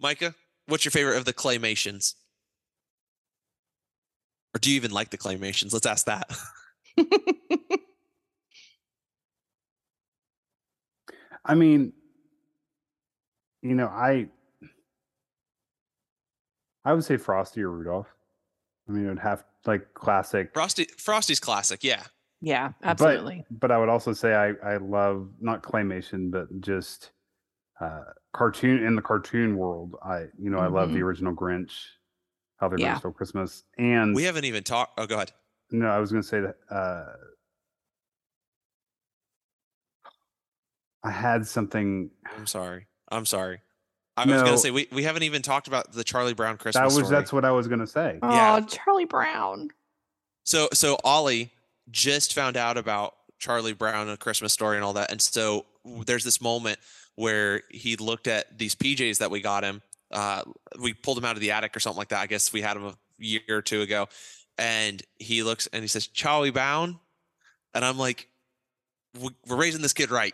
Micah, what's your favorite of the claymations? Or do you even like the claymations? Let's ask that. [laughs] I mean, you know, I I would say Frosty or Rudolph. I mean, it would have like classic. Frosty Frosty's classic, yeah. yeah, but- absolutely. But I would also say I I love not claymation, but just uh cartoon in the cartoon world. I you know I love the original Grinch, How They Mm-hmm. Yeah. Stole Christmas, and We haven't even talked. Oh, go ahead. no, I was going to say that uh I had something I'm sorry. I'm sorry. I was gonna say we, we haven't even talked about the Charlie Brown Christmas that was story. that's what I was going to say. Oh, yeah. Charlie Brown. So so Ollie just found out about Charlie Brown and a Christmas story and all that. And so there's this moment where he looked at these PJs that we got him. Uh, we pulled him out of the attic or something like that. I guess we had him a year or two ago. And he looks and he says, Charlie Brown. And I'm like, "We- we're raising this kid right.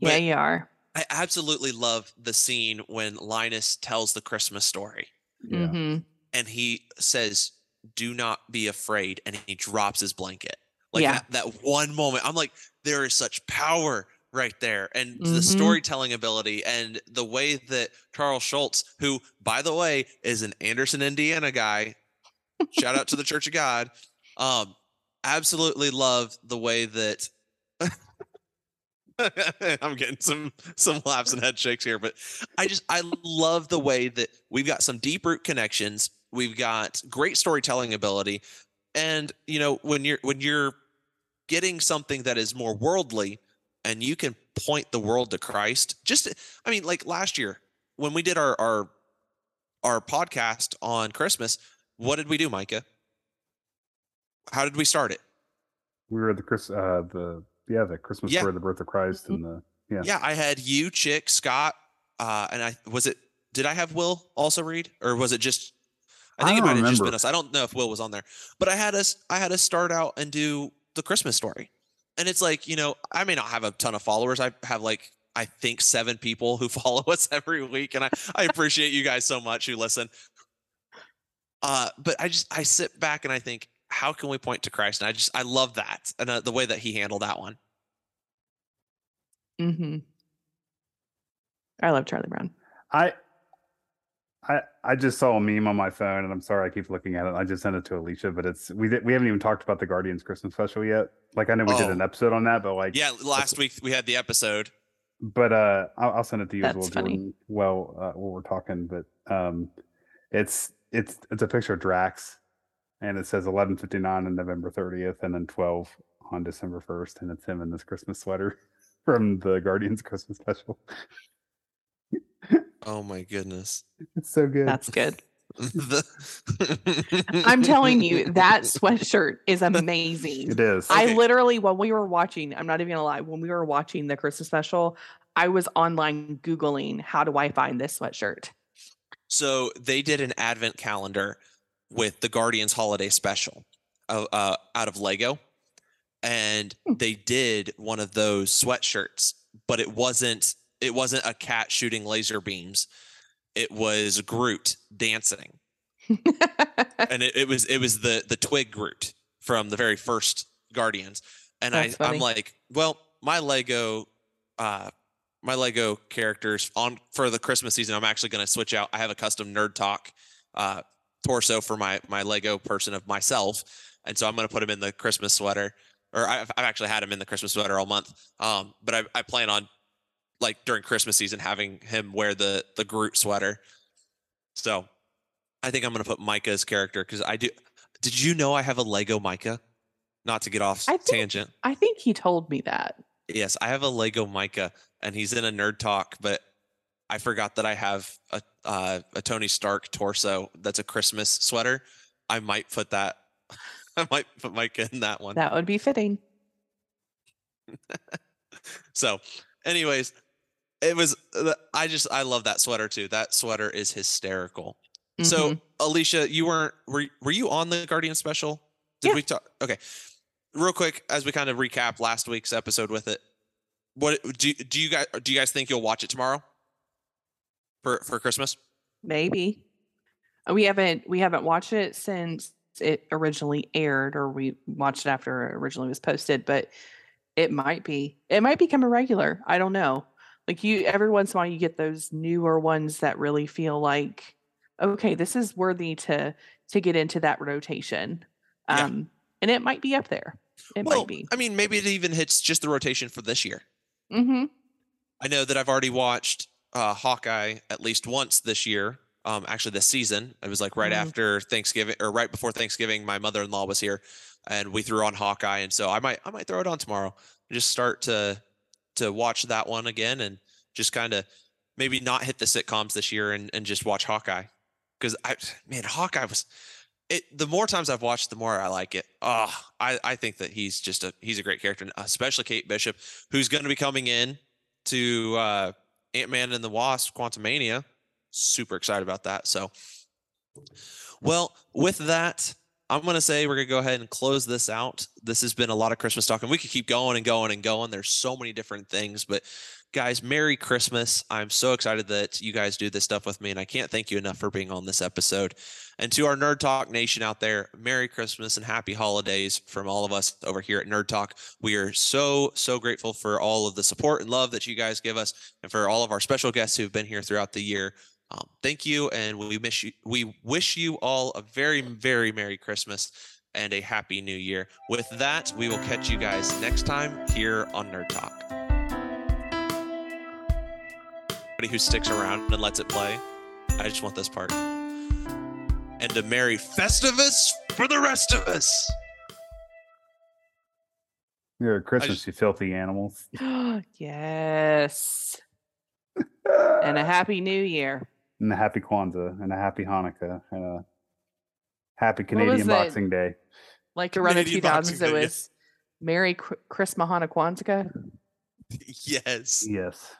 Yeah, you are. I absolutely love the scene when Linus tells the Christmas story Yeah. hmm and he says, "Do not be afraid," and he drops his blanket. Like Yeah. that, that one moment, I'm like, there is such power right there, and the Mhm. storytelling ability, and the way that Charles Schulz, who, by the way, is an Anderson, Indiana guy, shout out to the Church of God, um, absolutely love the way that. [laughs] I'm getting some some laughs and head shakes here, but I just I love the way that we've got some deep root connections. We've got great storytelling ability, and you know when you're when you're getting something that is more worldly, and you can point the world to Christ. Just I mean, like last year when we did our our our podcast on Christmas, what did we do, Micah? How did we start it? We were at the Chris uh the yeah, the Christmas Yeah. story, the birth of Christ and the yeah. Yeah, I had you, Chick, Scott, uh, and I was it. Did I have Will also read, or was it just? I I think it don't might have just been us. I don't know if Will was on there, but I had us. I had us start out and do the Christmas story, and it's like you know I may not have a ton of followers. I have like I think seven people who [laughs] follow us every week, and I I appreciate you guys so much who listen. Uh, but I just I sit back and I think, how can we point to Christ? And I just I love that and uh, the way that he handled that one. Mm-hmm. I love Charlie Brown. I I I just saw a meme on my phone and I'm sorry I keep looking at it. I just sent it to Alicia, but it's we did, we haven't even talked about the Guardians Christmas special yet. Like I know we did Oh. an episode on that, but like Yeah, last week we had the episode. but uh I'll, I'll send it to you as well, That's funny. Jordan. Well, uh, while we're talking, but um it's it's it's a picture of Drax and it says 11:59 on November 30th and then 12 on December 1st and it's him in this Christmas sweater [laughs] from the Guardians Christmas special. Oh my goodness. It's so good. That's good. The- [laughs] I'm telling you, that sweatshirt is amazing. it is. I Okay. literally, when we were watching, I'm not even gonna lie, when we were watching the Christmas special, I was online Googling how do I find this sweatshirt? So they did an advent calendar with the Guardians holiday special uh, uh, out of Lego. And Hmm. they did one of those sweatshirts, but it wasn't it wasn't a cat shooting laser beams. It was Groot dancing. [laughs] and it, it was it was the the twig Groot from the very first Guardians, and I, funny. I'm like, well, my Lego, uh, my Lego characters on for the Christmas season, I'm actually going to switch out. I have a custom Nerd Talk uh, torso for my my Lego person of myself, and so I'm going to put him in the Christmas sweater. Or I've, I've actually had him in the Christmas sweater all month, um, but I, I plan on like during Christmas season having him wear the the Groot sweater. So I think I'm gonna put Micah's character because I do. Did you know I have a Lego Micah? Not to get off I think- tangent. I think he told me that. Yes, I have a Lego Micah, and he's in a nerd talk. But I forgot that I have a uh, a Tony Stark torso that's a Christmas sweater. I might put that. [laughs] I might put Micah in that one. That would be fitting. [laughs] so, anyways, it was. uh, I just I love that sweater too. That sweater is hysterical. So, Mhm. Alicia, you weren't were were you on the Guardian special? Did Yeah. we talk? Okay, real quick as we kind of recap last week's episode with it. What do you- do you guys do? You guys think you'll watch it tomorrow for for Christmas? maybe Uh, we haven't we haven't watched it since it originally aired, or we watched it after it originally was posted. But it might be it might become a regular. I don't know. Like you, every once in a while, you get those newer ones that really feel like, okay, this is worthy to to get into that rotation. Yeah. Um, and it might be up there. It well, might be. I mean, maybe it even hits just the rotation for this year. Mm-hmm. I know that I've already watched uh, Hawkeye at least once this year. Um, actually, this season it was like right Mhm. after Thanksgiving or right before Thanksgiving. My mother-in-law was here, and we threw on Hawkeye, and so I might I might throw it on tomorrow. Just start to to watch that one again, and just kind of maybe not hit the sitcoms this year, and and just watch Hawkeye because I man Hawkeye was. It, the more times I've watched, the more I like it. Oh, I, I think that he's just a he's a great character, especially Kate Bishop, who's going to be coming in to uh, Ant Man and the Wasp: Quantumania. Super excited about that. So, well, with that, I'm going to say we're going to go ahead and close this out. This has been a lot of Christmas talk, and we could keep going and going and going. There's so many different things, but guys, Merry Christmas. I'm so excited that you guys do this stuff with me, and I can't thank you enough for being on this episode. And to our Nerd Talk Nation out there, Merry Christmas and Happy Holidays from all of us over here at Nerd Talk. We are so, so grateful for all of the support and love that you guys give us and for all of our special guests who've been here throughout the year. Um, thank you, and we miss you. We wish you all a very, very Merry Christmas and a Happy New Year. With that, we will catch you guys next time here on Nerd Talk. Anybody who sticks around and lets it play, I just want this part. And a Merry Festivus for the rest of us. Merry Christmas, you filthy animals. [gasps] yes. [laughs] And a happy new year. And a happy Kwanzaa and a happy Hanukkah and a happy Canadian that? Boxing Day. Like around the Canadian 2000s, Boxing it Day, yeah. was Merry Chr- Chris Mahana Kwanzaa. [laughs] Yes. Yes.